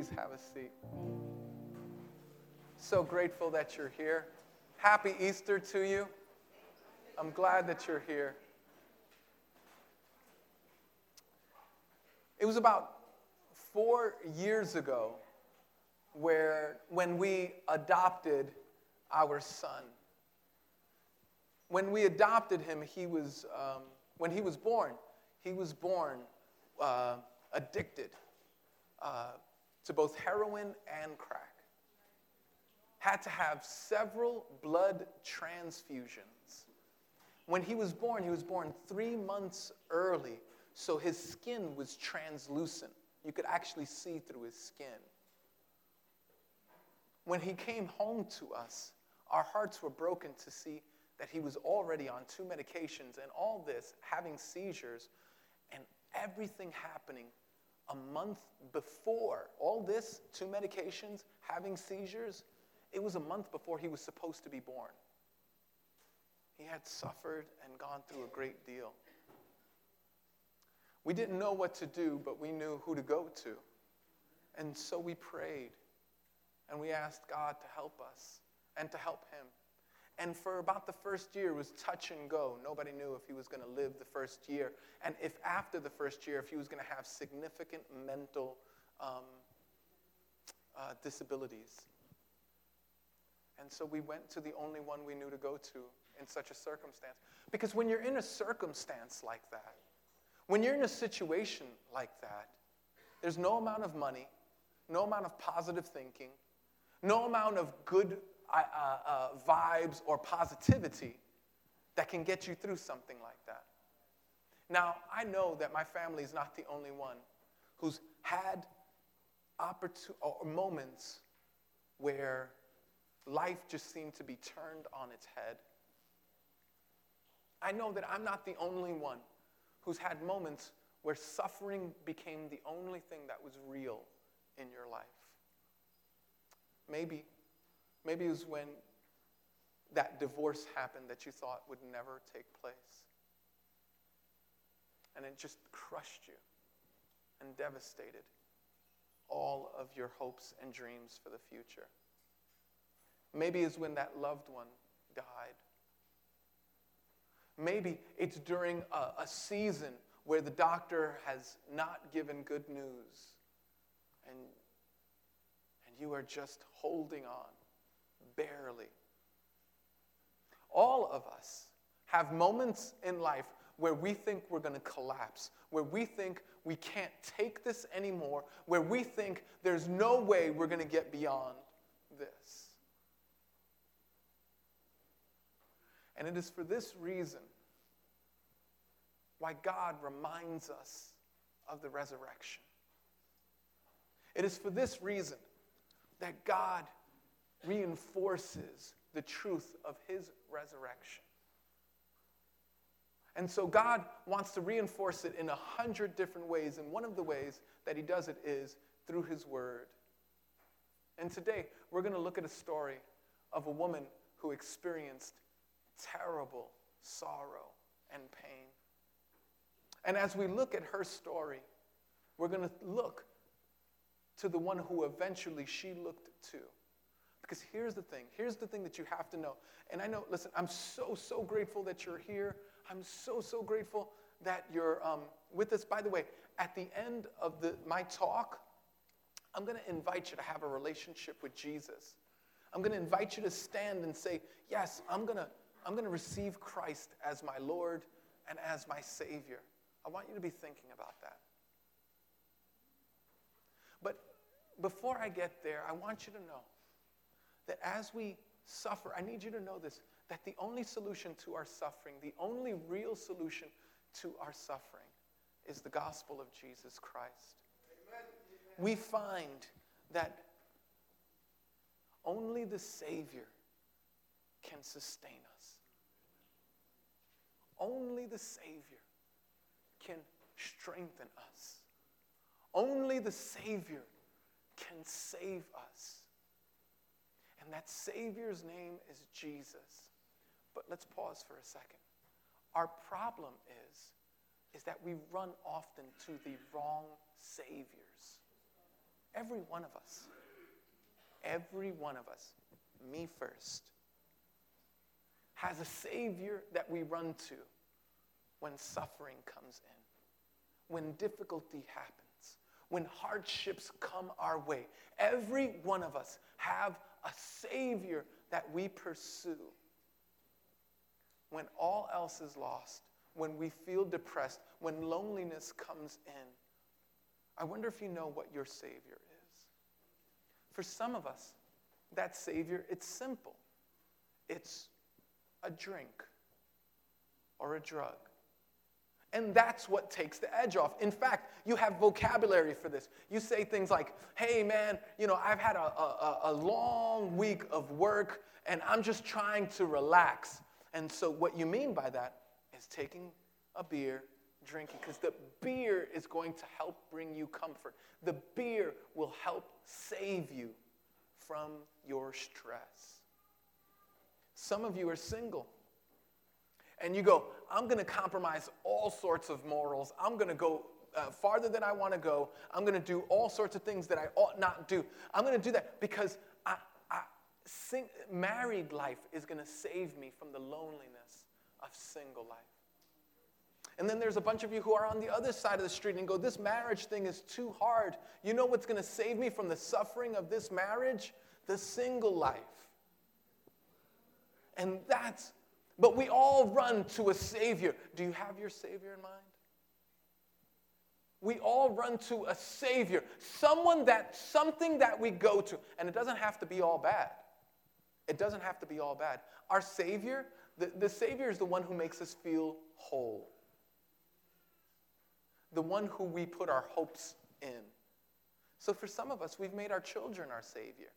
Please have a seat. So grateful that you're here. Happy Easter to you. I'm glad that you're here. It was about four years ago where when we adopted our son. When we adopted him, he was, um, when he was born, he was born uh, addicted uh, to both heroin and crack. Had to have several blood transfusions. When he was born, he was born three months early, so his skin was translucent. You could actually see through his skin. When he came home to us, our hearts were broken to see that he was already on two medications and all this, having seizures, and everything happening a month before. All this, two medications, having seizures, it was a month before he was supposed to be born. He had suffered and gone through a great deal. We didn't know what to do, but we knew who to go to. And so we prayed and we asked God to help us and to help him. And for about the first year, it was touch and go. Nobody knew if he was going to live the first year. And if after the first year, if he was going to have significant mental um, uh, disabilities. And so we went to the only one we knew to go to in such a circumstance. Because when you're in a circumstance like that, when you're in a situation like that, there's no amount of money, no amount of positive thinking, no amount of good uh, uh, vibes or positivity that can get you through something like that. Now, I know that my family is not the only one who's had opportun- or moments where life just seemed to be turned on its head. I know that I'm not the only one who's had moments where suffering became the only thing that was real in your life. Maybe Maybe it was when that divorce happened that you thought would never take place. And it just crushed you and devastated all of your hopes and dreams for the future. Maybe it's when that loved one died. Maybe it's during a, a season where the doctor has not given good news and, and you are just holding on barely. All of us have moments in life where we think we're going to collapse, where we think we can't take this anymore, where we think there's no way we're going to get beyond this. And it is for this reason why God reminds us of the resurrection. It is for this reason that God reinforces the truth of his resurrection. And so God wants to reinforce it in a hundred different ways. And one of the ways that he does it is through his word. And today, we're going to look at a story of a woman who experienced terrible sorrow and pain. And as we look at her story, we're going to look to the one who eventually she looked to. Because here's the thing here's the thing that you have to know. And I know, listen, I'm so, so grateful that you're here. I'm so, so grateful that you're um, with us. By the way, at the end of the, my talk, I'm going to invite you to have a relationship with Jesus. I'm going to invite you to stand and say, Yes, I'm going to, I'm going to receive Christ as my Lord and as my Savior. I want you to be thinking about that. But before I get there, I want you to know that as we suffer, I need you to know this that the only solution to our suffering, the only real solution to our suffering, is the gospel of Jesus Christ. Amen. We find that only the Savior can sustain us. Only the Savior can strengthen us. Only the Savior can save us. And that Savior's name is Jesus. But let's pause for a second. Our problem is, is that we run often to the wrong Saviors. Every one of us, every one of us, me first, has a Savior that we run to when suffering comes in, when difficulty happens, when hardships come our way. Every one of us have a Savior that we pursue. When all else is lost, when we feel depressed, when loneliness comes in, I wonder if you know what your Savior is. For some of us, that Savior, it's simple. It's a drink or a drug. And that's what takes the edge off. In fact, you have vocabulary for this. You say things like, hey, man, you know, I've had a, a, a long week of work and I'm just trying to relax. And so, what you mean by that is taking a beer, drinking, because the beer is going to help bring you comfort. The beer will help save you from your stress. Some of you are single and you go, I'm going to compromise all sorts of morals. I'm going to go uh, farther than I want to go. I'm going to do all sorts of things that I ought not do. I'm going to do that because I, I, sing, married life is going to save me from the loneliness of single life. And then there's a bunch of you who are on the other side of the street and go, This marriage thing is too hard. You know what's going to save me from the suffering of this marriage? The single life. And that's but we all run to a Savior. Do you have your Savior in mind? We all run to a Savior, someone that, something that we go to. And it doesn't have to be all bad. It doesn't have to be all bad. Our Savior, the, the Savior is the one who makes us feel whole, the one who we put our hopes in. So for some of us, we've made our children our Savior.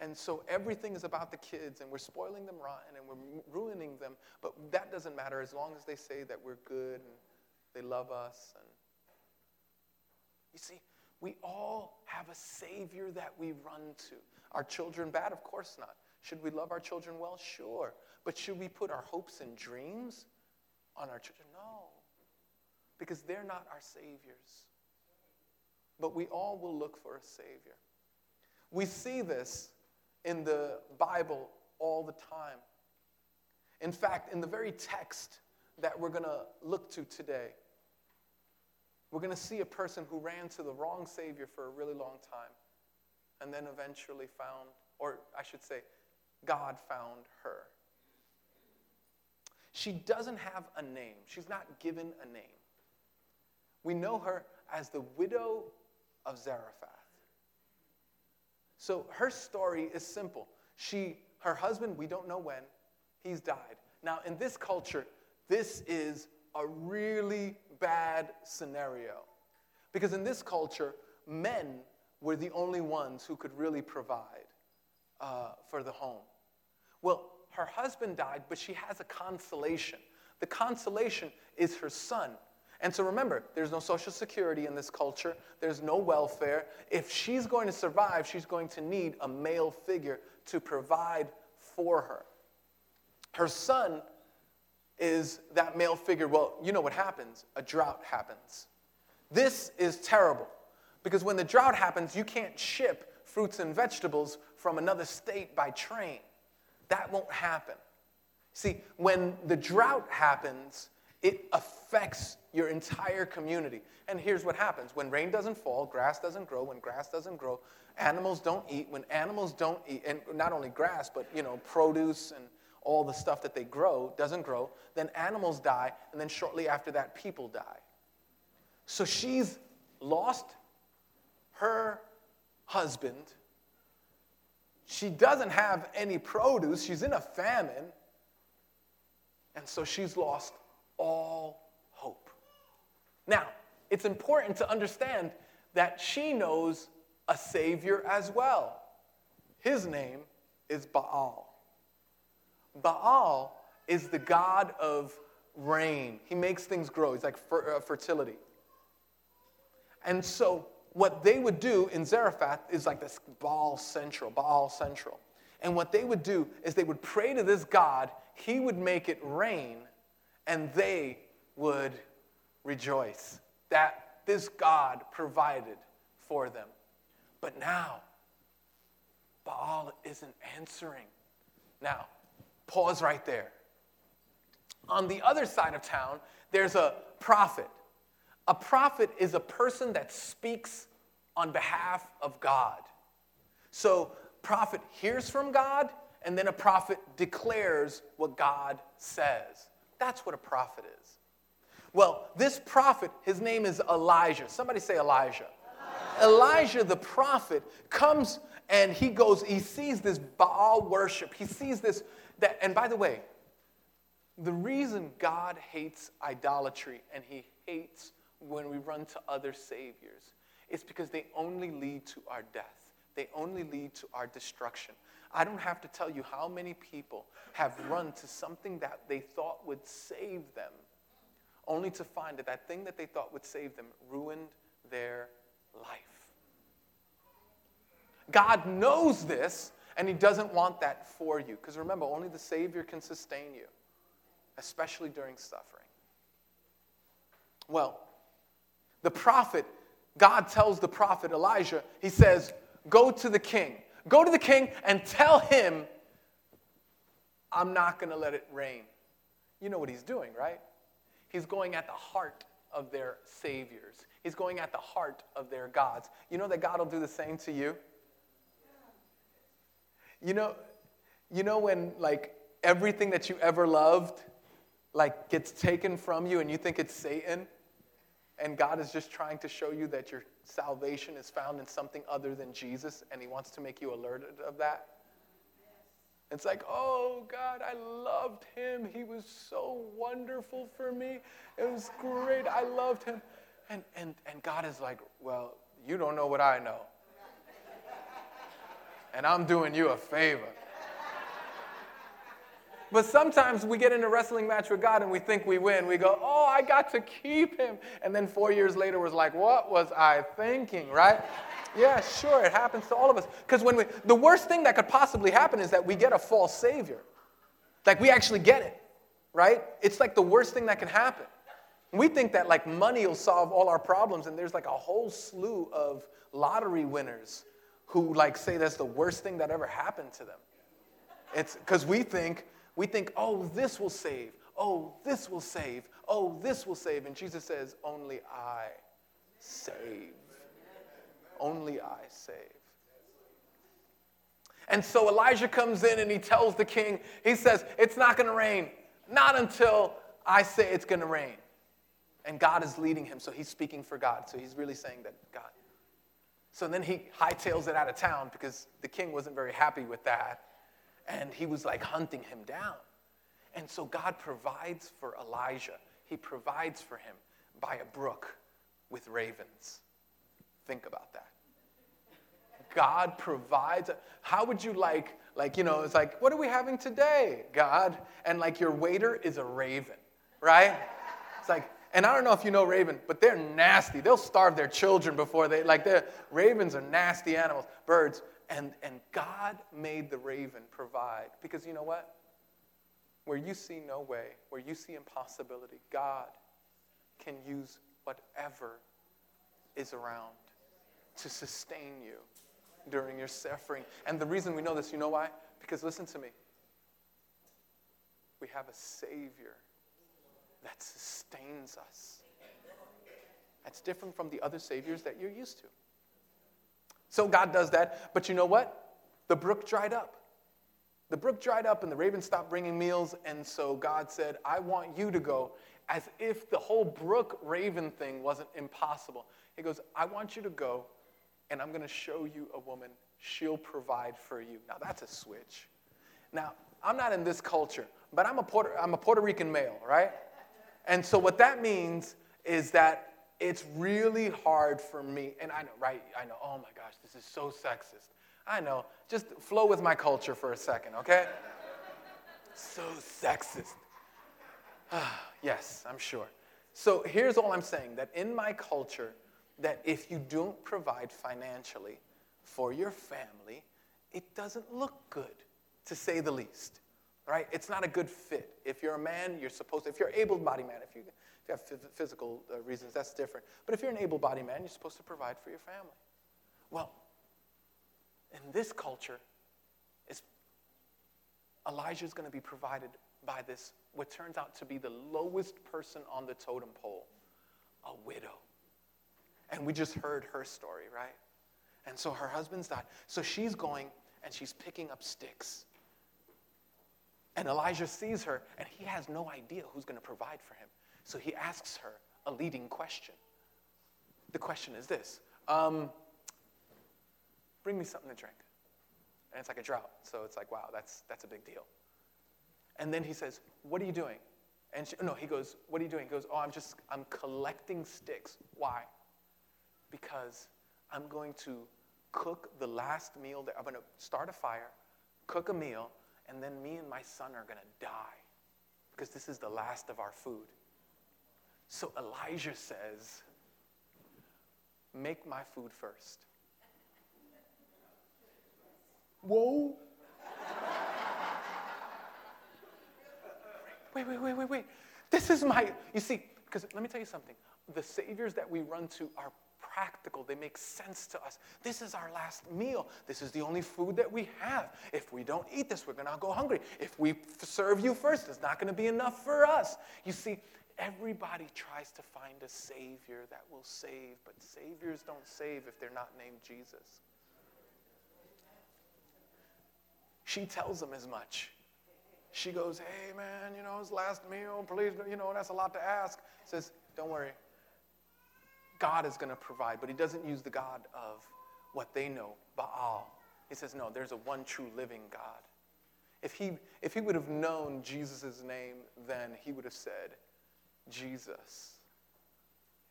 And so everything is about the kids, and we're spoiling them rotten and we're ruining them. But that doesn't matter as long as they say that we're good and they love us. And you see, we all have a Savior that we run to. Are children bad? Of course not. Should we love our children well? Sure. But should we put our hopes and dreams on our children? No. Because they're not our Saviors. But we all will look for a Savior. We see this in the Bible all the time. In fact, in the very text that we're going to look to today, we're going to see a person who ran to the wrong Savior for a really long time and then eventually found, or I should say, God found her. She doesn't have a name, she's not given a name. We know her as the widow of Zarephath. So her story is simple. She, her husband, we don't know when, he's died. Now, in this culture, this is a really bad scenario. Because in this culture, men were the only ones who could really provide uh, for the home. Well, her husband died, but she has a consolation. The consolation is her son. And so remember, there's no social security in this culture, there's no welfare. If she's going to survive, she's going to need a male figure to provide for her. Her son is that male figure. Well, you know what happens a drought happens. This is terrible because when the drought happens, you can't ship fruits and vegetables from another state by train. That won't happen. See, when the drought happens, it affects your entire community. And here's what happens when rain doesn't fall, grass doesn't grow. When grass doesn't grow, animals don't eat. When animals don't eat, and not only grass, but you know, produce and all the stuff that they grow doesn't grow, then animals die, and then shortly after that, people die. So she's lost her husband. She doesn't have any produce. She's in a famine. And so she's lost all. Now, it's important to understand that she knows a Savior as well. His name is Baal. Baal is the god of rain. He makes things grow. He's like fer- uh, fertility. And so, what they would do in Zarephath is like this Baal Central, Baal Central. And what they would do is they would pray to this God, he would make it rain, and they would rejoice that this God provided for them. But now, Baal isn't answering. Now, pause right there. On the other side of town, there's a prophet. A prophet is a person that speaks on behalf of God. So, prophet hears from God, and then a prophet declares what God says. That's what a prophet is. Well, this prophet, his name is Elijah. Somebody say Elijah. Elijah, the prophet, comes and he goes, he sees this Baal worship. He sees this, that, and by the way, the reason God hates idolatry and he hates when we run to other saviors is because they only lead to our death. They only lead to our destruction. I don't have to tell you how many people have run to something that they thought would save them, only to find that that thing that they thought would save them ruined their life. God knows this, and He doesn't want that for you. Because remember, only the Savior can sustain you, especially during suffering. Well, the prophet, God tells the prophet Elijah, He says, Go to the king. Go to the king and tell him, I'm not going to let it rain. You know what he's doing, right? He's going at the heart of their saviors. He's going at the heart of their gods. You know that God will do the same to you? You know, you know when like everything that you ever loved like gets taken from you and you think it's Satan and God is just trying to show you that your salvation is found in something other than Jesus and he wants to make you alerted of that? It's like, oh God, I loved him. He was so wonderful for me. It was great. I loved him. And, and, and God is like, well, you don't know what I know and I'm doing you a favor. But sometimes we get in a wrestling match with God and we think we win. We go, oh, I got to keep him. And then four years later was like, what was I thinking, right? Yeah, sure, it happens to all of us. Because when we, the worst thing that could possibly happen is that we get a false savior. Like we actually get it, right? It's like the worst thing that can happen. We think that like money will solve all our problems, and there's like a whole slew of lottery winners who like say that's the worst thing that ever happened to them. It's because we think, we think, oh, this will save. Oh, this will save. Oh, this will save. And Jesus says, only I save. Only I save. And so Elijah comes in and he tells the king, he says, It's not going to rain. Not until I say it's going to rain. And God is leading him. So he's speaking for God. So he's really saying that God, so then he hightails it out of town because the king wasn't very happy with that. And he was like hunting him down. And so God provides for Elijah. He provides for him by a brook with ravens. Think about that. God provides. How would you like, like, you know, it's like, what are we having today, God? And like your waiter is a raven, right? It's like, and I don't know if you know raven, but they're nasty. They'll starve their children before they, like, they're, ravens are nasty animals, birds. And, and God made the raven provide. Because you know what? Where you see no way, where you see impossibility, God can use whatever is around to sustain you during your suffering. And the reason we know this, you know why? Because listen to me. We have a Savior that sustains us. That's different from the other saviors that you're used to. So God does that, but you know what? The brook dried up. The brook dried up and the ravens stopped bringing meals, and so God said, I want you to go, as if the whole brook raven thing wasn't impossible. He goes, I want you to go, and I'm going to show you a woman. She'll provide for you. Now, that's a switch. Now, I'm not in this culture, but I'm a Puerto, I'm a Puerto Rican male, right? And so what that means is that it's really hard for me, and I know, right? I know, oh my gosh, this is so sexist. I know. Just flow with my culture for a second, okay? so sexist. yes, I'm sure. So here's all I'm saying that in my culture, that if you don't provide financially for your family, it doesn't look good, to say the least right? It's not a good fit. If you're a man, you're supposed to, if you're an able bodied man, if you, if you have physical uh, reasons, that's different. But if you're an able bodied man, you're supposed to provide for your family. Well, in this culture, Elijah is going to be provided by this, what turns out to be the lowest person on the totem pole, a widow. And we just heard her story, right? And so her husband's died. So she's going and she's picking up sticks. And Elijah sees her and he has no idea who's going to provide for him. So he asks her a leading question. The question is this um, Bring me something to drink. And it's like a drought. So it's like, wow, that's, that's a big deal. And then he says, What are you doing? And she, no, he goes, What are you doing? He goes, Oh, I'm just, I'm collecting sticks. Why? Because I'm going to cook the last meal that I'm going to start a fire, cook a meal, and then me and my son are going to die because this is the last of our food. So Elijah says, Make my food first. Whoa. wait, wait, wait, wait, wait. This is my, you see, because let me tell you something. The saviors that we run to are practical, they make sense to us. This is our last meal. This is the only food that we have. If we don't eat this, we're going to go hungry. If we serve you first, it's not going to be enough for us. You see, everybody tries to find a savior that will save, but saviors don't save if they're not named Jesus. She tells them as much. She goes, Hey, man, you know, it's last meal. Please, you know, that's a lot to ask. Says, Don't worry. God is going to provide, but he doesn't use the God of what they know, Baal. He says, No, there's a one true living God. If he, if he would have known Jesus' name, then he would have said, Jesus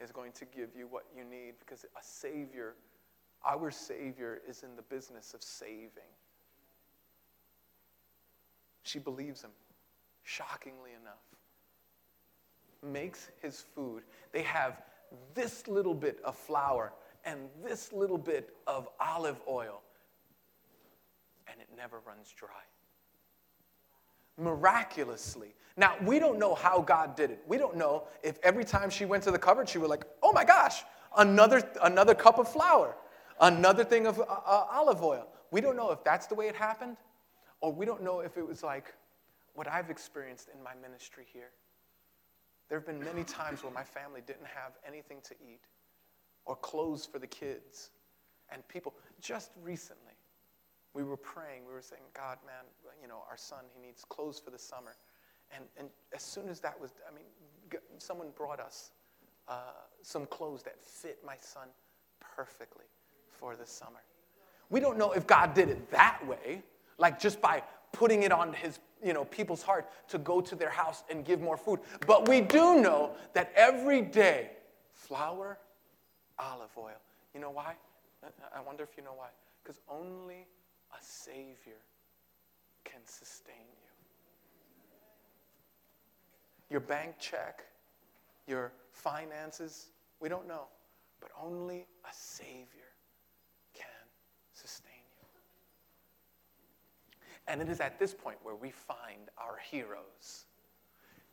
is going to give you what you need because a Savior, our Savior, is in the business of saving. She believes him, shockingly enough. Makes his food. They have this little bit of flour and this little bit of olive oil, and it never runs dry. Miraculously. Now, we don't know how God did it. We don't know if every time she went to the cupboard, she was like, oh my gosh, another, another cup of flour, another thing of uh, uh, olive oil. We don't know if that's the way it happened, or we don't know if it was like what I've experienced in my ministry here. There have been many times where my family didn't have anything to eat or clothes for the kids. And people, just recently, we were praying, we were saying, God, man, you know, our son, he needs clothes for the summer. And, and as soon as that was, I mean, someone brought us uh, some clothes that fit my son perfectly for the summer. We don't know if God did it that way, like just by putting it on his you know people's heart to go to their house and give more food. But we do know that every day flour olive oil. You know why? I wonder if you know why. Because only a savior can sustain you. Your bank check your finances we don't know. But only a savior can sustain and it is at this point where we find our heroes.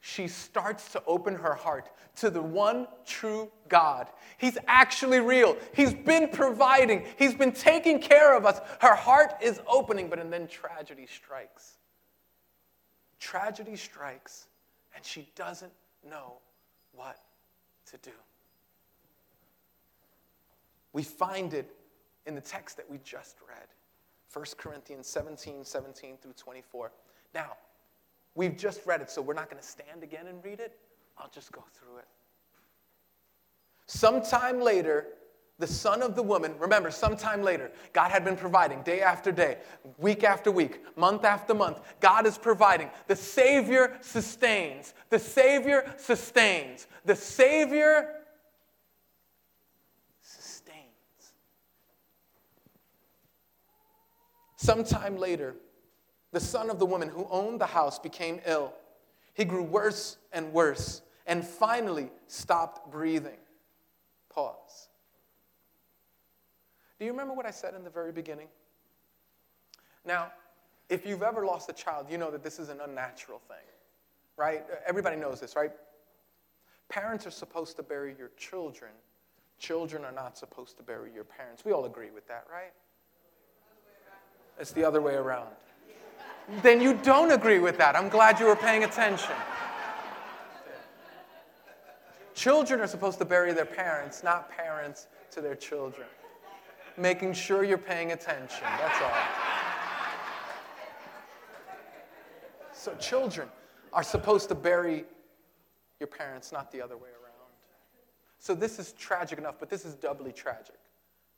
She starts to open her heart to the one true God. He's actually real. He's been providing, He's been taking care of us. Her heart is opening, but and then tragedy strikes. Tragedy strikes, and she doesn't know what to do. We find it in the text that we just read. 1 Corinthians 17, 17 through 24. Now, we've just read it, so we're not going to stand again and read it. I'll just go through it. Sometime later, the son of the woman, remember, sometime later, God had been providing day after day, week after week, month after month. God is providing. The Savior sustains. The Savior sustains. The Savior Sometime later, the son of the woman who owned the house became ill. He grew worse and worse and finally stopped breathing. Pause. Do you remember what I said in the very beginning? Now, if you've ever lost a child, you know that this is an unnatural thing, right? Everybody knows this, right? Parents are supposed to bury your children Children are not supposed to bury your parents. We all agree with that, right? It's the other way around. Then you don't agree with that. I'm glad you were paying attention. Children are supposed to bury their parents, not parents to their children. Making sure you're paying attention. That's all. So, children are supposed to bury your parents, not the other way around. So, this is tragic enough, but this is doubly tragic.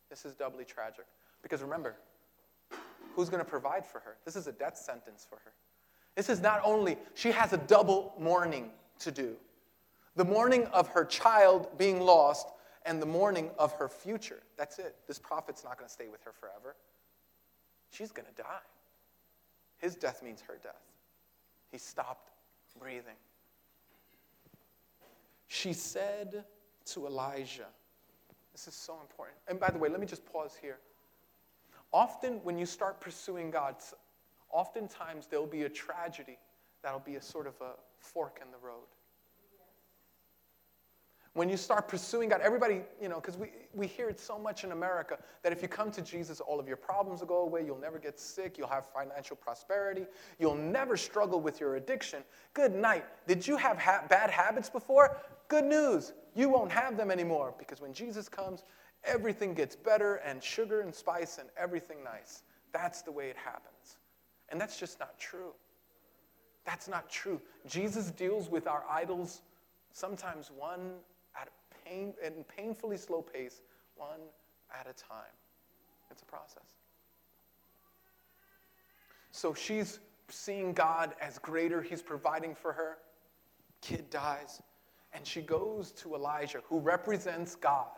This is doubly tragic. Because remember, who's going to provide for her? This is a death sentence for her. This is not only, she has a double mourning to do the mourning of her child being lost and the mourning of her future. That's it. This prophet's not going to stay with her forever. She's going to die. His death means her death. He stopped breathing. She said to Elijah, This is so important. And by the way, let me just pause here. Often, when you start pursuing God, oftentimes there'll be a tragedy that'll be a sort of a fork in the road. When you start pursuing God, everybody, you know, because we, we hear it so much in America that if you come to Jesus, all of your problems will go away. You'll never get sick. You'll have financial prosperity. You'll never struggle with your addiction. Good night. Did you have ha- bad habits before? Good news. You won't have them anymore because when Jesus comes, everything gets better and sugar and spice and everything nice. That's the way it happens. And that's just not true. That's not true. Jesus deals with our idols sometimes one at a pain and painfully slow pace, one at a time. It's a process. So she's seeing God as greater, He's providing for her. Kid dies. And she goes to Elijah, who represents God.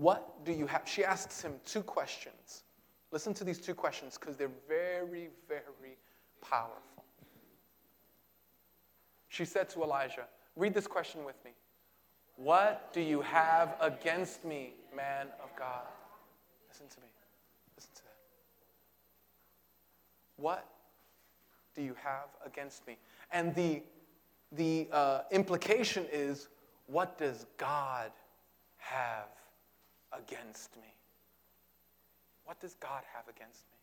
What do you have? She asks him two questions. Listen to these two questions because they're very, very powerful. She said to Elijah, Read this question with me. What do you have against me, man of God? Listen to me. Listen to that. What do you have against me? And the, the uh, implication is what does God have against me? What does God have against me?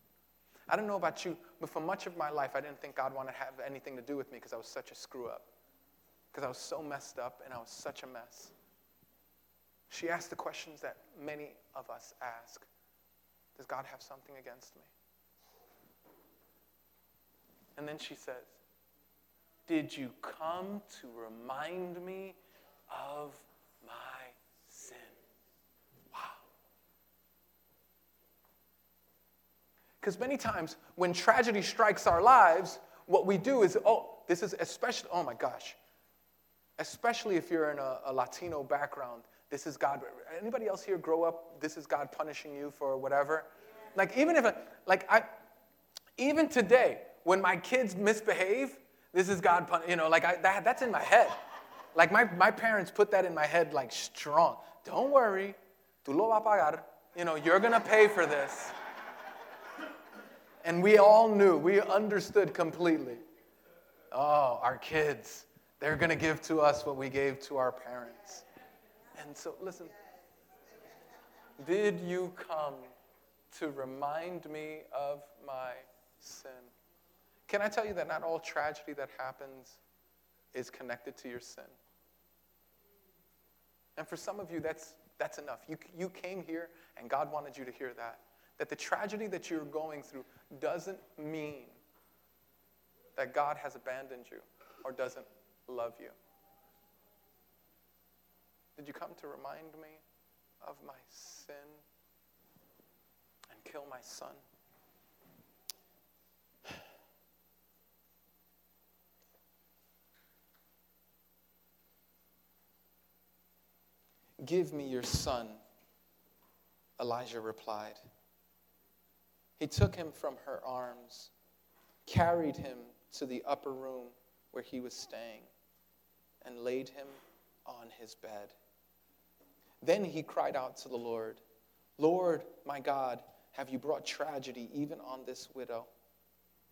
I don't know about you, but for much of my life, I didn't think God wanted to have anything to do with me because I was such a screw up because I was so messed up and I was such a mess. She asked the questions that many of us ask Does God have something against me? And then she says, Did you come to remind me of my sin? Wow. Because many times when tragedy strikes our lives, what we do is, oh, this is especially, oh my gosh, especially if you're in a, a, Latino background. This is God. Anybody else here grow up? This is God punishing you for whatever. Like even if, like I, even today, when my kids misbehave, this is God. Pun- you know, like I, that, that's in my head. Like my, my parents put that in my head like strong. Don't worry, tú lo vas a pagar. You know, you're gonna pay for this. And we all knew, we understood completely. Oh, our kids they're going to give to us what we gave to our parents. And so, listen, did you come to remind me of my sin? Can I tell you that not all tragedy that happens is connected to your sin? And for some of you, that's, that's enough. You, you came here and God wanted you to hear that. That the tragedy that you're going through doesn't mean that God has abandoned you or doesn't love you. Did you come to remind me of my sin and kill my son? Give me your son, Elijah replied. He took him from her arms, carried him to the upper room where he was staying and laid him on his bed. Then he cried out to the Lord, Lord, my God, have you brought tragedy even on this widow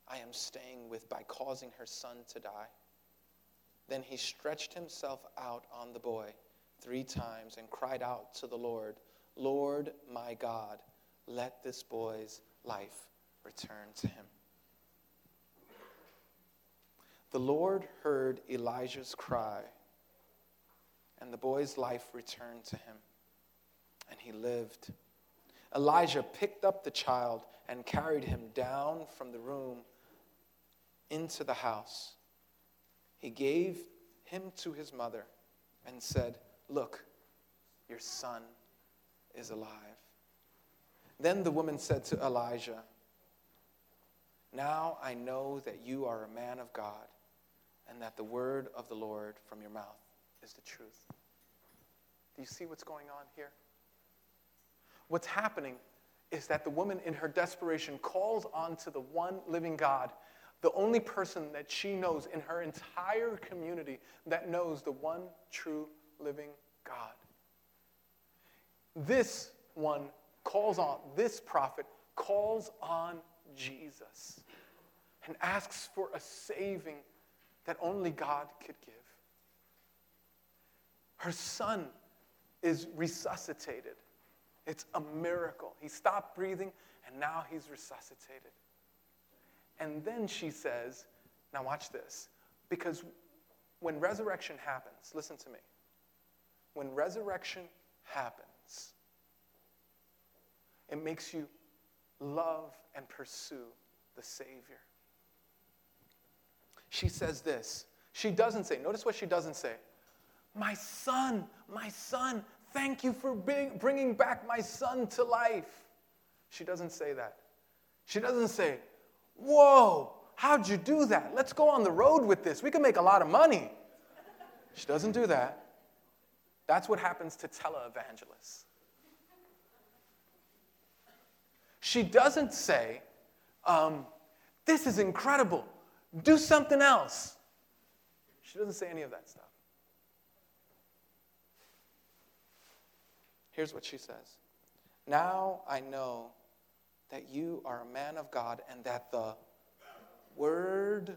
I am staying with by causing her son to die? Then he stretched himself out on the boy three times and cried out to the Lord, Lord my God, let this boy's life return to him. The Lord heard Elijah's cry, and the boy's life returned to him, and he lived. Elijah picked up the child and carried him down from the room into the house. He gave him to his mother and said, Look, your son is alive. Then the woman said to Elijah, Now I know that you are a man of God, and that the word of the Lord from your mouth is the truth. Do you see what's going on here? What's happening is that the woman, in her desperation, calls on to the one living God, the only person that she knows in her entire community that knows the one true living God. This one calls on, this prophet calls on Jesus and asks for a saving that only God could give. Her son is resuscitated. It's a miracle. He stopped breathing and now he's resuscitated. And then she says, Now watch this, because when resurrection happens, listen to me. When resurrection happens, it makes you love and pursue the Savior. She says this. She doesn't say, notice what she doesn't say. My son, my son, thank you for bringing back my son to life. She doesn't say that. She doesn't say, Whoa, how'd you do that? Let's go on the road with this. We can make a lot of money. She doesn't do that. That's what happens to televangelists. She doesn't say, um, This is incredible. Do something else. She doesn't say any of that stuff. Here's what she says Now I know that you are a man of God and that the word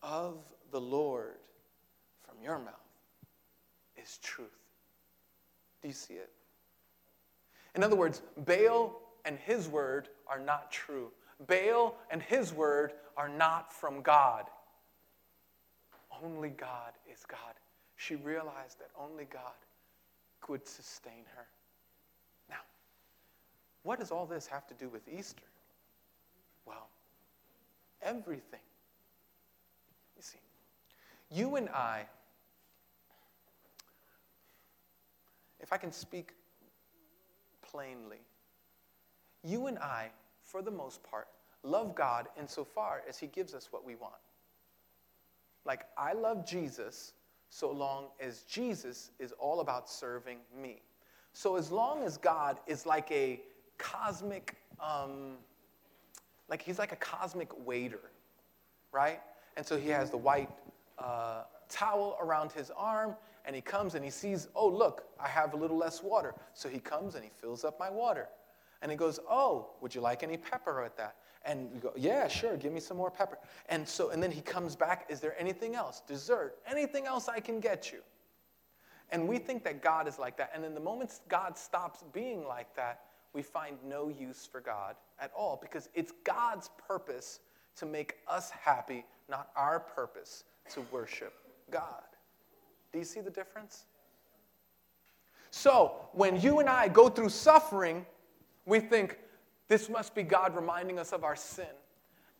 of the Lord from your mouth is truth. Do you see it? In other words, Baal and his word are not true. Baal and his word are not from God. Only God is God. She realized that only God could sustain her. Now, what does all this have to do with Easter? Well, everything. You see, you and I if I can speak plainly, you and I, for the most part, love God insofar as He gives us what we want. Like, I love Jesus so long as Jesus is all about serving me. So, as long as God is like a cosmic, um, like He's like a cosmic waiter, right? And so He has the white uh, towel around His arm, and he comes and he sees, oh, look, I have a little less water. So he comes and he fills up my water. And he goes, oh, would you like any pepper with that? And we go, yeah, sure, give me some more pepper. And so, and then he comes back, is there anything else? Dessert, anything else I can get you? And we think that God is like that. And in the moment God stops being like that, we find no use for God at all because it's God's purpose to make us happy, not our purpose to worship God. Do you see the difference? So, when you and I go through suffering, we think, this must be God reminding us of our sin.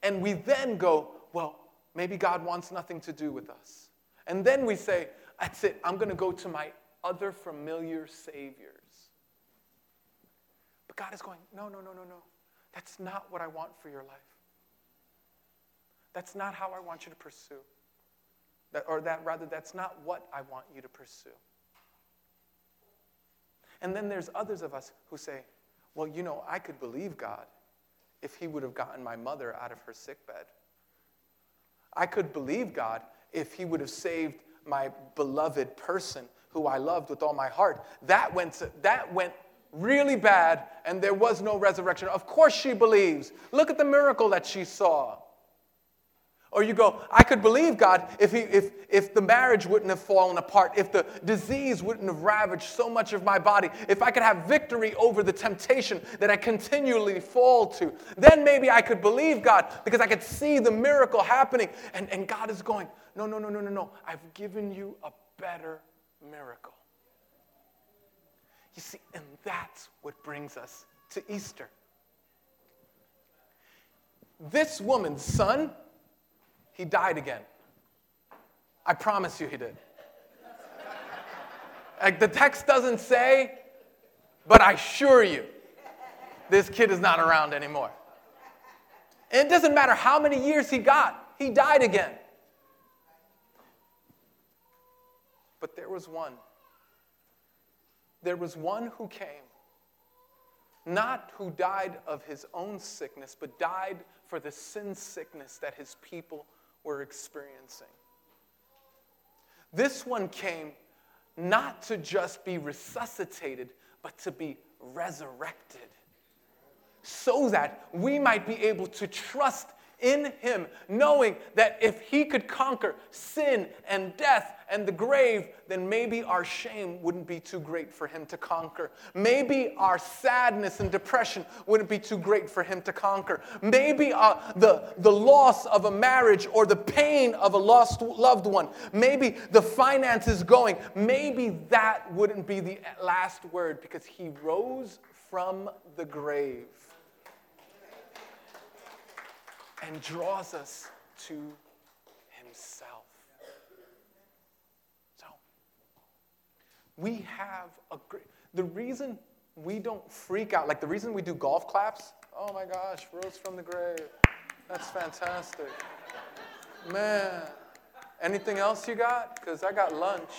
And we then go, well, maybe God wants nothing to do with us. And then we say, that's it, I'm going to go to my other familiar saviors. But God is going, no, no, no, no, no. That's not what I want for your life. That's not how I want you to pursue. That, or that rather, that's not what I want you to pursue. And then there's others of us who say, well, you know, I could believe God if He would have gotten my mother out of her sick bed. I could believe God if He would have saved my beloved person who I loved with all my heart. That went, to, that went really bad, and there was no resurrection. Of course, she believes. Look at the miracle that she saw. Or you go, I could believe God if, he, if, if the marriage wouldn't have fallen apart, if the disease wouldn't have ravaged so much of my body, if I could have victory over the temptation that I continually fall to. Then maybe I could believe God because I could see the miracle happening. And, and God is going, No, no, no, no, no, no. I've given you a better miracle. You see, and that's what brings us to Easter. This woman's son, he died again. I promise you he did. Like the text doesn't say, but I assure you, this kid is not around anymore. And it doesn't matter how many years he got, he died again. But there was one. There was one who came, not who died of his own sickness, but died for the sin sickness that his people were experiencing. This one came not to just be resuscitated, but to be resurrected so that we might be able to trust in him, knowing that if he could conquer sin and death and the grave, then maybe our shame wouldn't be too great for him to conquer. Maybe our sadness and depression wouldn't be too great for him to conquer. Maybe uh, the, the loss of a marriage or the pain of a lost loved one, maybe the finances going, maybe that wouldn't be the last word because he rose from the grave and draws us to Himself. So, we have a great, the reason we don't freak out, like the reason we do golf claps, oh my gosh, rose from the grave. That's fantastic. Man, anything else you got? Because I got lunch.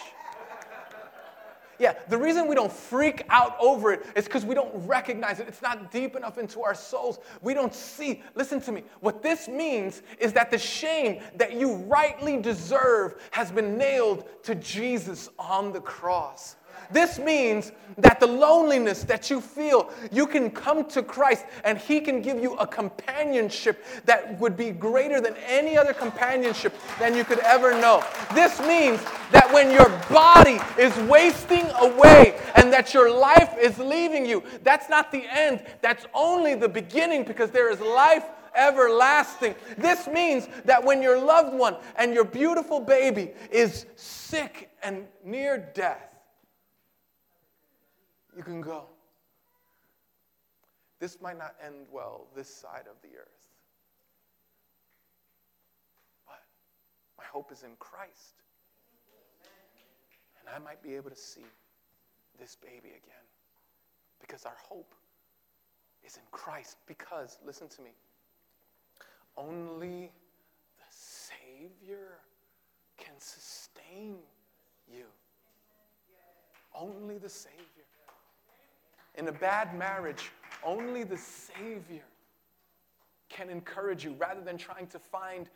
Yeah, the reason we don't freak out over it is because we don't recognize it. It's not deep enough into our souls. We don't see. Listen to me. What this means is that the shame that you rightly deserve has been nailed to Jesus on the cross. This means that the loneliness that you feel, you can come to Christ and He can give you a companionship that would be greater than any other companionship than you could ever know. This means that when your body is wasting away and that your life is leaving you, that's not the end, that's only the beginning because there is life everlasting. This means that when your loved one and your beautiful baby is sick and near death, you can go. This might not end well this side of the earth. But my hope is in Christ. I might be able to see this baby again. Because our hope is in Christ. Because, listen to me, only the Savior can sustain you. Only the Savior. In a bad marriage, only the Savior can encourage you rather than trying to find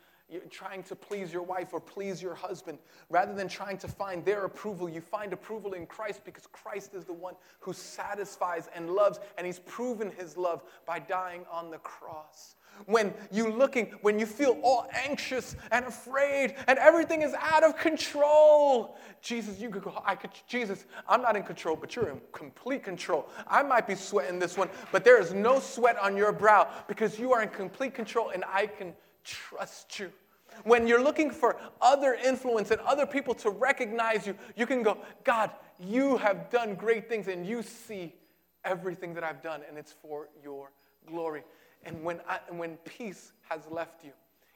trying to please your wife or please your husband. Rather than trying to find their approval you find approval in Christ because Christ is the one who satisfies and loves and he's proven his love by dying on the cross. When you looking when you feel all anxious and afraid and everything is out of control jesus you could go i could jesus i'm not in control but you're in complete control. I might be sweating this one but there is no sweat on your brow because you are in complete control and i can trust you when you're looking for other influence and other people to recognize you you can go god you have done great things and you see everything that i've done and it's for your glory and when, I, when peace has left you,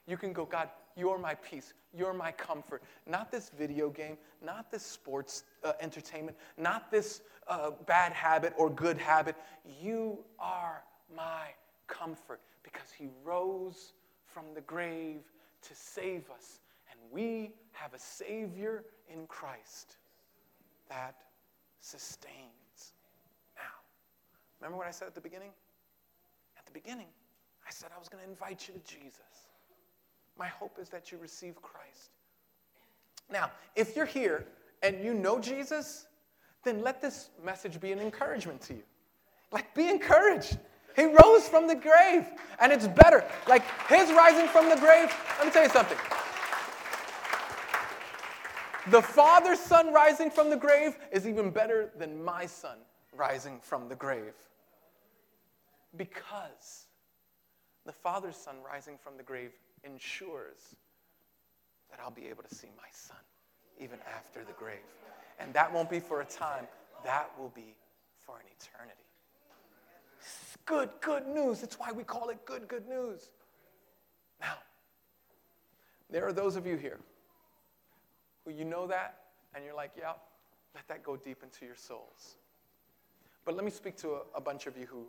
you can go, God, you're my peace. You're my comfort. Not this video game, not this sports uh, entertainment, not this uh, bad habit or good habit. You are my comfort because he rose from the grave to save us. And we have a Savior in Christ that sustains. Now, remember what I said at the beginning? At the beginning, I said I was going to invite you to Jesus. My hope is that you receive Christ. Now, if you're here and you know Jesus, then let this message be an encouragement to you. Like, be encouraged. He rose from the grave, and it's better. Like his rising from the grave, let me tell you something. The Father's Son rising from the grave is even better than my son rising from the grave. Because the Father's Son rising from the grave ensures that I'll be able to see my son even after the grave. And that won't be for a time, that will be for an eternity. Good, good news. That's why we call it good, good news. Now, there are those of you here who you know that and you're like, yeah, let that go deep into your souls. But let me speak to a, a bunch of you who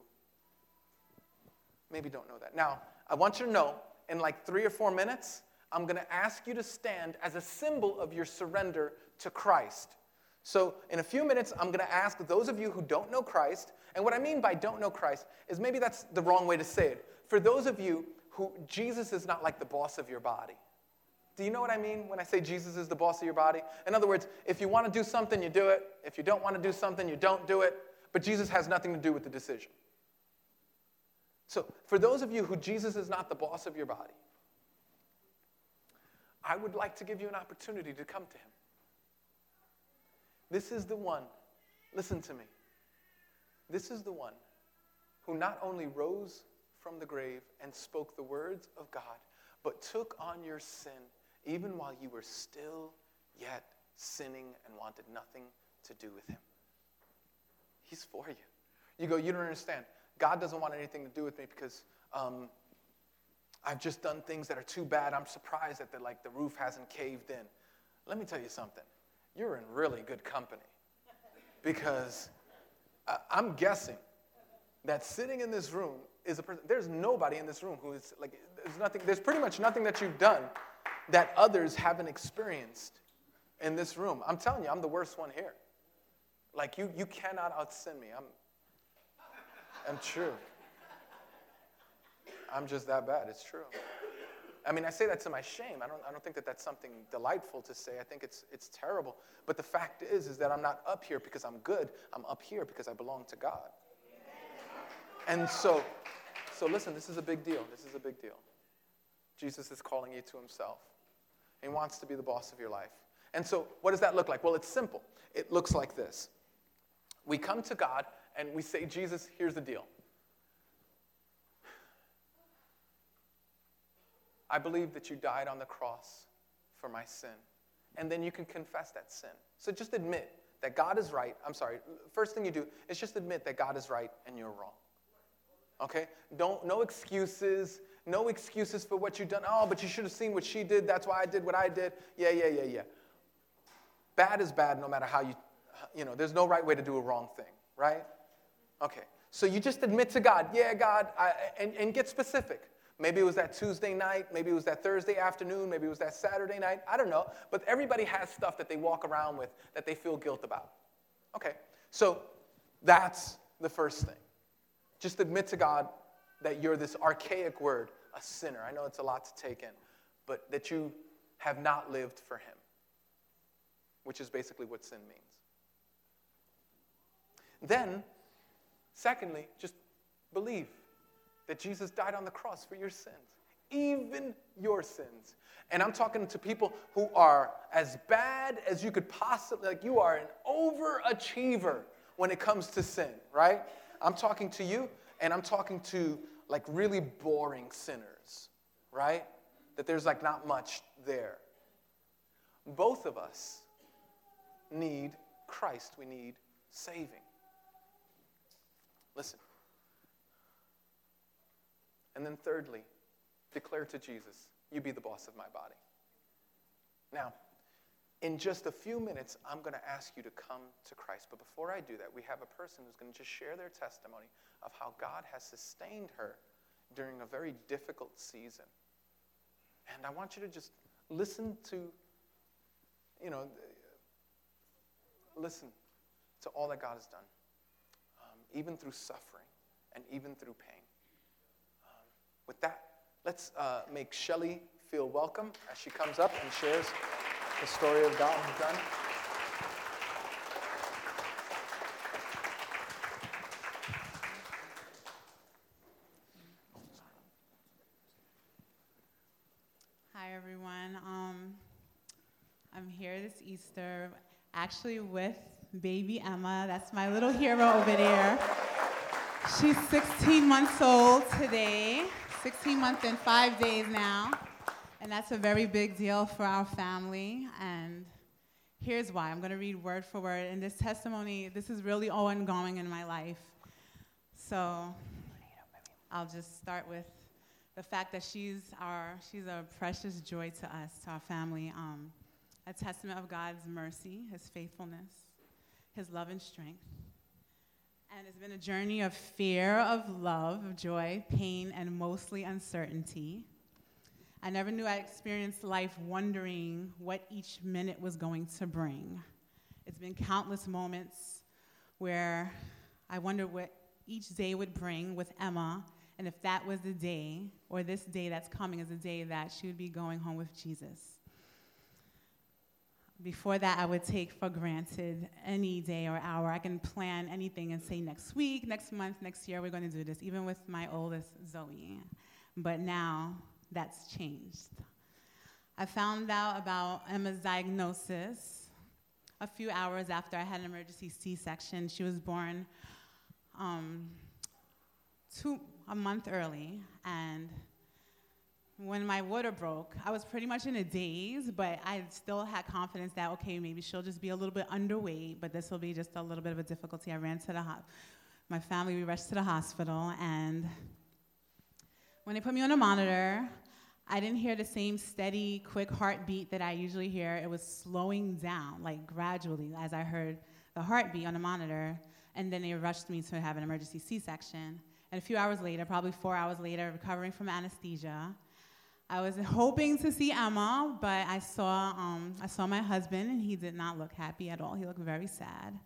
maybe don't know that. Now, I want you to know in like three or four minutes, I'm going to ask you to stand as a symbol of your surrender to Christ. So, in a few minutes, I'm going to ask those of you who don't know Christ, and what I mean by don't know Christ is maybe that's the wrong way to say it. For those of you who Jesus is not like the boss of your body. Do you know what I mean when I say Jesus is the boss of your body? In other words, if you want to do something, you do it. If you don't want to do something, you don't do it. But Jesus has nothing to do with the decision. So, for those of you who Jesus is not the boss of your body, I would like to give you an opportunity to come to him. This is the one, listen to me. This is the one who not only rose from the grave and spoke the words of God, but took on your sin even while you were still yet sinning and wanted nothing to do with him. He's for you. You go, you don't understand. God doesn't want anything to do with me because um, I've just done things that are too bad. I'm surprised that the, like, the roof hasn't caved in. Let me tell you something. You're in really good company because I'm guessing that sitting in this room is a person, there's nobody in this room who is like, there's nothing, there's pretty much nothing that you've done that others haven't experienced in this room. I'm telling you, I'm the worst one here. Like, you, you cannot outsin me. I'm, I'm true. I'm just that bad. It's true. I mean, I say that to my shame. I don't, I don't think that that's something delightful to say. I think it's, it's terrible. But the fact is, is that I'm not up here because I'm good. I'm up here because I belong to God. And so, so listen, this is a big deal. This is a big deal. Jesus is calling you to himself. He wants to be the boss of your life. And so, what does that look like? Well, it's simple. It looks like this. We come to God and we say, Jesus, here's the deal. I believe that you died on the cross for my sin. And then you can confess that sin. So just admit that God is right. I'm sorry. First thing you do is just admit that God is right and you're wrong. Okay? Don't no excuses. No excuses for what you've done. Oh, but you should have seen what she did. That's why I did what I did. Yeah, yeah, yeah, yeah. Bad is bad no matter how you you know, there's no right way to do a wrong thing, right? Okay. So you just admit to God, yeah, God, I, and, and get specific. Maybe it was that Tuesday night, maybe it was that Thursday afternoon, maybe it was that Saturday night. I don't know. But everybody has stuff that they walk around with that they feel guilt about. Okay, so that's the first thing. Just admit to God that you're this archaic word, a sinner. I know it's a lot to take in, but that you have not lived for Him, which is basically what sin means. Then, secondly, just believe that Jesus died on the cross for your sins, even your sins. And I'm talking to people who are as bad as you could possibly, like you are an overachiever when it comes to sin, right? I'm talking to you, and I'm talking to like really boring sinners, right? That there's like not much there. Both of us need Christ, we need saving. Listen. And then, thirdly, declare to Jesus, You be the boss of my body. Now, in just a few minutes, I'm going to ask you to come to Christ. But before I do that, we have a person who's going to just share their testimony of how God has sustained her during a very difficult season. And I want you to just listen to, you know, listen to all that God has done, um, even through suffering and even through pain. With that, let's uh, make Shelly feel welcome as she comes up and shares the story of Dalton Hi, everyone. Um, I'm here this Easter actually with baby Emma. That's my little hero over there. She's 16 months old today. 16 months and five days now. And that's a very big deal for our family. And here's why. I'm going to read word for word. And this testimony, this is really all ongoing in my life. So I'll just start with the fact that she's, our, she's a precious joy to us, to our family. Um, a testament of God's mercy, His faithfulness, His love and strength. And it's been a journey of fear, of love, of joy, pain, and mostly uncertainty. I never knew I experienced life wondering what each minute was going to bring. It's been countless moments where I wondered what each day would bring with Emma, and if that was the day, or this day that's coming is the day that she would be going home with Jesus. Before that, I would take for granted any day or hour. I can plan anything and say next week, next month, next year, we're going to do this, even with my oldest, Zoe. But now, that's changed. I found out about Emma's diagnosis a few hours after I had an emergency C section. She was born um, two, a month early, and when my water broke, I was pretty much in a daze, but I still had confidence that, okay, maybe she'll just be a little bit underweight, but this will be just a little bit of a difficulty. I ran to the hospital. My family, we rushed to the hospital, and when they put me on a monitor, I didn't hear the same steady, quick heartbeat that I usually hear. It was slowing down, like gradually, as I heard the heartbeat on the monitor. And then they rushed me to have an emergency C section. And a few hours later, probably four hours later, recovering from anesthesia, I was hoping to see Emma, but I saw, um, I saw my husband, and he did not look happy at all. He looked very sad.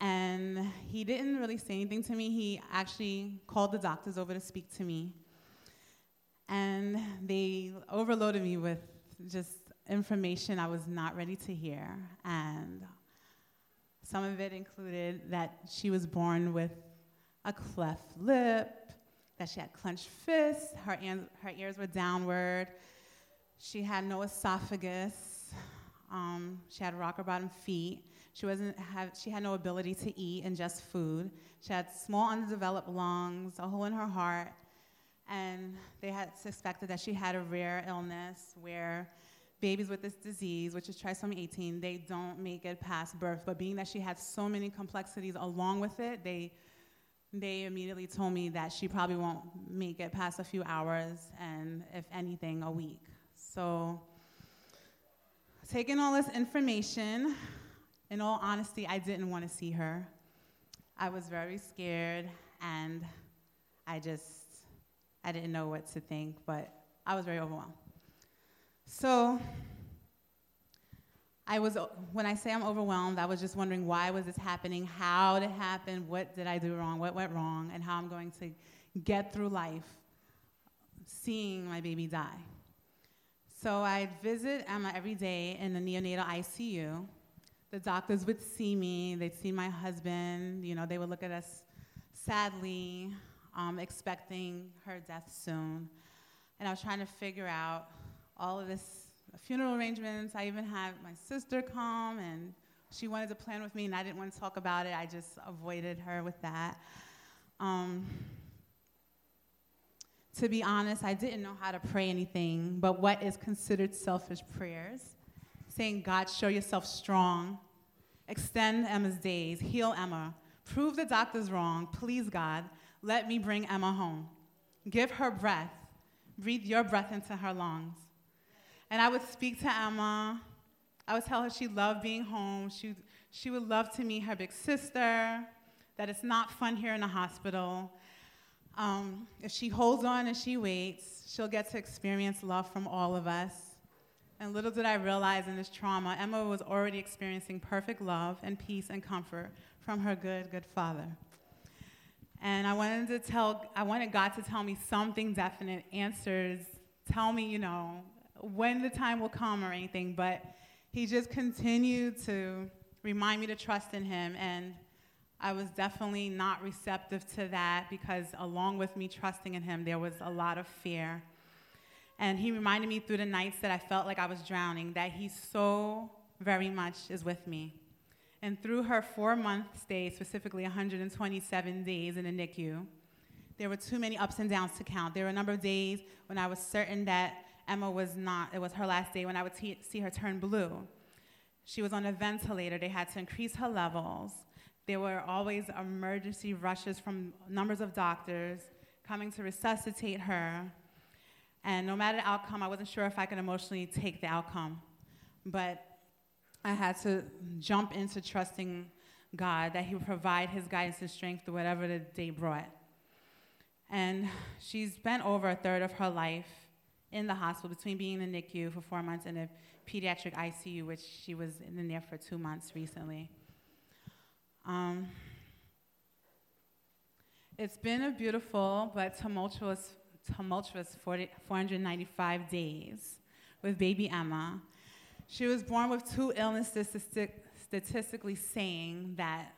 And he didn't really say anything to me. He actually called the doctors over to speak to me. And they overloaded me with just information I was not ready to hear. And some of it included that she was born with a cleft lip, that she had clenched fists, her, her ears were downward, she had no esophagus, um, she had rocker bottom feet. She, wasn't have, she had no ability to eat, and ingest food. She had small undeveloped lungs, a hole in her heart, and they had suspected that she had a rare illness where babies with this disease, which is trisomy 18, they don't make it past birth. But being that she had so many complexities along with it, they they immediately told me that she probably won't make it past a few hours and if anything a week so taking all this information in all honesty i didn't want to see her i was very scared and i just I didn't know what to think, but I was very overwhelmed. So I was, when I say I'm overwhelmed, I was just wondering why was this happening, how did it happen, what did I do wrong, what went wrong, and how I'm going to get through life seeing my baby die. So I'd visit Emma every day in the neonatal ICU. The doctors would see me, they'd see my husband, you know, they would look at us sadly, um, expecting her death soon. And I was trying to figure out all of this funeral arrangements. I even had my sister come, and she wanted to plan with me, and I didn't want to talk about it. I just avoided her with that. Um, to be honest, I didn't know how to pray anything but what is considered selfish prayers. Saying, God, show yourself strong, extend Emma's days, heal Emma, prove the doctors wrong, please, God, let me bring Emma home. Give her breath. Breathe your breath into her lungs. And I would speak to Emma. I would tell her she loved being home. She, she would love to meet her big sister, that it's not fun here in the hospital. Um, if she holds on and she waits, she'll get to experience love from all of us. And little did I realize in this trauma, Emma was already experiencing perfect love and peace and comfort from her good, good father. And I wanted to tell, I wanted God to tell me something definite, answers, tell me, you know, when the time will come or anything. But He just continued to remind me to trust in Him. And I was definitely not receptive to that because along with me trusting in Him, there was a lot of fear. And He reminded me through the nights that I felt like I was drowning that he so very much is with me. And through her four month stay, specifically 127 days in the NICU, there were too many ups and downs to count. There were a number of days when I was certain that Emma was not, it was her last day, when I would t- see her turn blue. She was on a ventilator. They had to increase her levels. There were always emergency rushes from numbers of doctors coming to resuscitate her. And no matter the outcome, I wasn't sure if I could emotionally take the outcome. But I had to jump into trusting God that He would provide His guidance and strength through whatever the day brought. And she's spent over a third of her life in the hospital between being in the NICU for four months and the pediatric ICU, which she was in there for two months recently. Um, it's been a beautiful but tumultuous, tumultuous 40, 495 days with baby Emma. She was born with two illnesses statistically saying that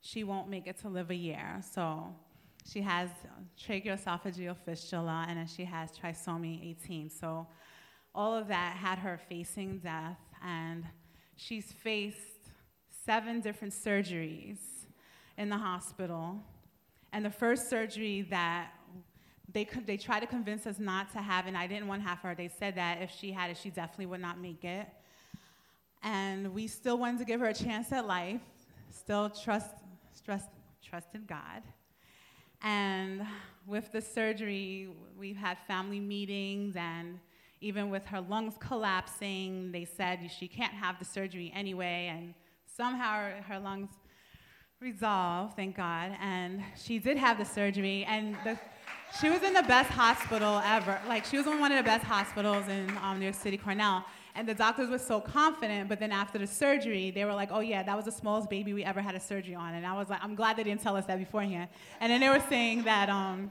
she won't make it to live a year. So she has tracheoesophageal fistula, and she has trisomy 18. So all of that had her facing death, and she's faced seven different surgeries in the hospital. And the first surgery that they, they tried to convince us not to have, and I didn't want to have her. They said that if she had it, she definitely would not make it. And we still wanted to give her a chance at life, still trust, trust, trusted God. And with the surgery, we've had family meetings, and even with her lungs collapsing, they said she can't have the surgery anyway. And somehow her, lungs resolved, thank God. And she did have the surgery, and the, she was in the best hospital ever. Like, she was in one of the best hospitals in um, New York City, Cornell. And the doctors were so confident, but then after the surgery, they were like, oh yeah, that was the smallest baby we ever had a surgery on. And I was like, I'm glad they didn't tell us that beforehand. And then they were saying that, um,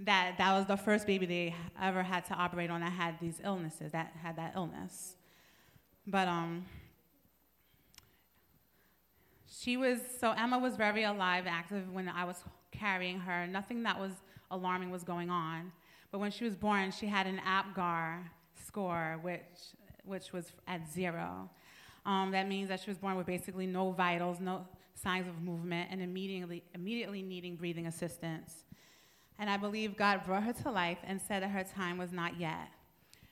that that was the first baby they ever had to operate on that had these illnesses, that had that illness. But um, she was, so Emma was very alive, active when I was carrying her. Nothing that was alarming was going on. But when she was born, she had an APGAR score, which which was at zero. Um, that means that she was born with basically no vitals, no signs of movement, and immediately, immediately needing breathing assistance. And I believe God brought her to life and said that her time was not yet.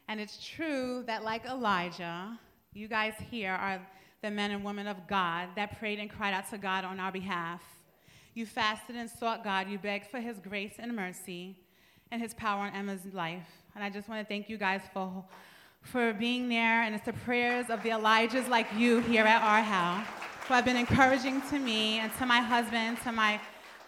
And it's true that, like Elijah, you guys here are the men and women of God that prayed and cried out to God on our behalf. You fasted and sought God. You begged for His grace and mercy and His power on Emma's life. And I just want to thank you guys for for being there, and it's the prayers of the Elijahs like you here at our house who have been encouraging to me and to my husband, to my,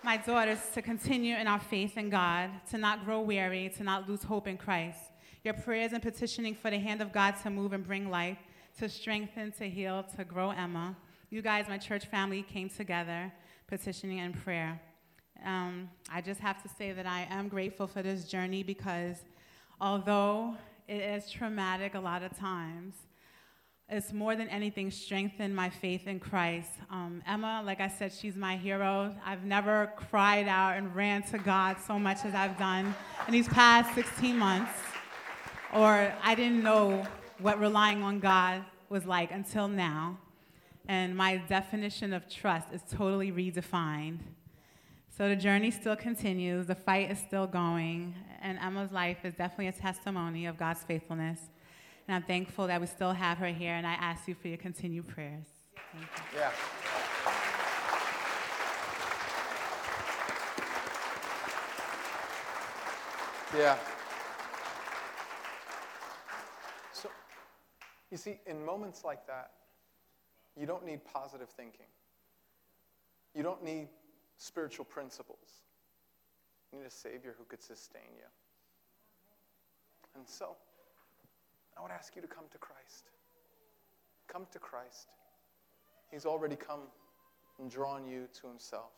my daughters to continue in our faith in God, to not grow weary, to not lose hope in Christ. Your prayers and petitioning for the hand of God to move and bring life, to strengthen, to heal, to grow Emma. You guys, my church family, came together petitioning and prayer. Um, I just have to say that I am grateful for this journey because although it is traumatic a lot of times. It's more than anything strengthened my faith in Christ. Um, Emma, like I said, she's my hero. I've never cried out and ran to God so much as I've done in these past 16 months. Or I didn't know what relying on God was like until now. And my definition of trust is totally redefined. So the journey still continues, the fight is still going, and Emma's life is definitely a testimony of God's faithfulness. And I'm thankful that we still have her here, and I ask you for your continued prayers. Yeah. Yeah. So, you see, in moments like that, you don't need positive thinking. You don't need spiritual principles. You need a Savior who could sustain you. And so, I would ask you to come to Christ. Come to Christ. He's already come and drawn you to Himself.